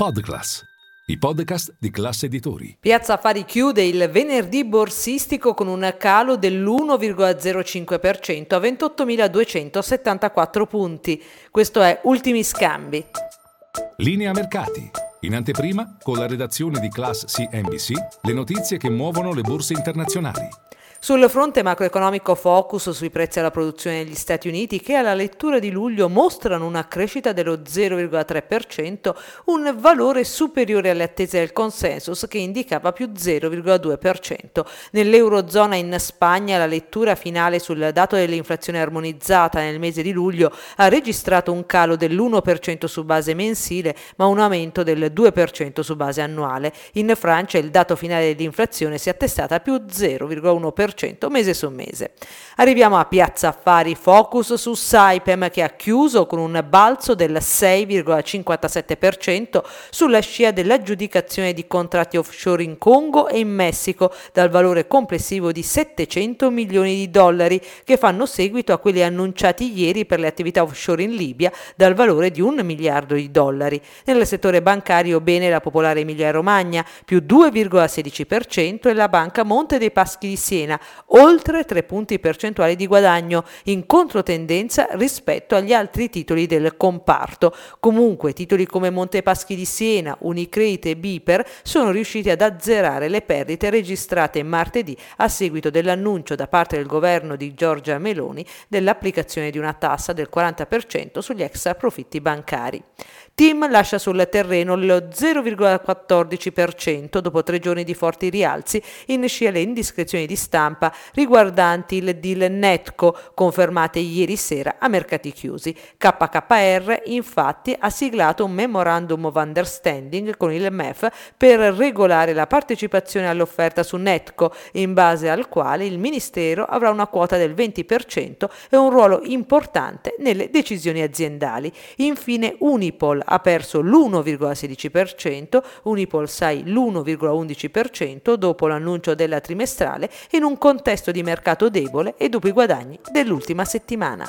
Podclass, i podcast di classe editori. Piazza Affari chiude il venerdì borsistico con un calo dell'1,05% a 28.274 punti. Questo è Ultimi Scambi. Linea mercati. In anteprima, con la redazione di Class CNBC, le notizie che muovono le borse internazionali. Sul fronte macroeconomico focus sui prezzi alla produzione negli Stati Uniti che alla lettura di luglio mostrano una crescita dello 0,3%, un valore superiore alle attese del consensus che indicava più 0,2%. Nell'Eurozona in Spagna la lettura finale sul dato dell'inflazione armonizzata nel mese di luglio ha registrato un calo dell'1% su base mensile ma un aumento del 2% su base annuale. In Francia il dato finale dell'inflazione si è attestata a più 0,1% 2% mese su mese. Arriviamo a Piazza Affari Focus su Saipem che ha chiuso con un balzo del 6,57% sulla scia dell'aggiudicazione di contratti offshore in Congo e in Messico dal valore complessivo di 700 milioni di dollari che fanno seguito a quelli annunciati ieri per le attività offshore in Libia dal valore di un miliardo di dollari. Nel settore bancario bene la Popolare Emilia Romagna più 2,16% e la Banca Monte dei Paschi di Siena oltre 3 punti percentuali di guadagno, in controtendenza rispetto agli altri titoli del comparto. Comunque titoli come Montepaschi di Siena, Unicredit e Biper sono riusciti ad azzerare le perdite registrate martedì a seguito dell'annuncio da parte del governo di Giorgia Meloni dell'applicazione di una tassa del 40% sugli extra profitti bancari. Tim lascia sul terreno lo 0,14% dopo tre giorni di forti rialzi in scia le indiscrezioni di stampa riguardanti il deal Netco confermate ieri sera a mercati chiusi. KKR infatti ha siglato un memorandum of understanding con il MEF per regolare la partecipazione all'offerta su Netco in base al quale il Ministero avrà una quota del 20% e un ruolo importante nelle decisioni aziendali. Infine Unipol ha perso l'1,16%, Unipol 6 l'1,11% dopo l'annuncio della trimestrale in un contesto di mercato debole e dopo i guadagni dell'ultima settimana.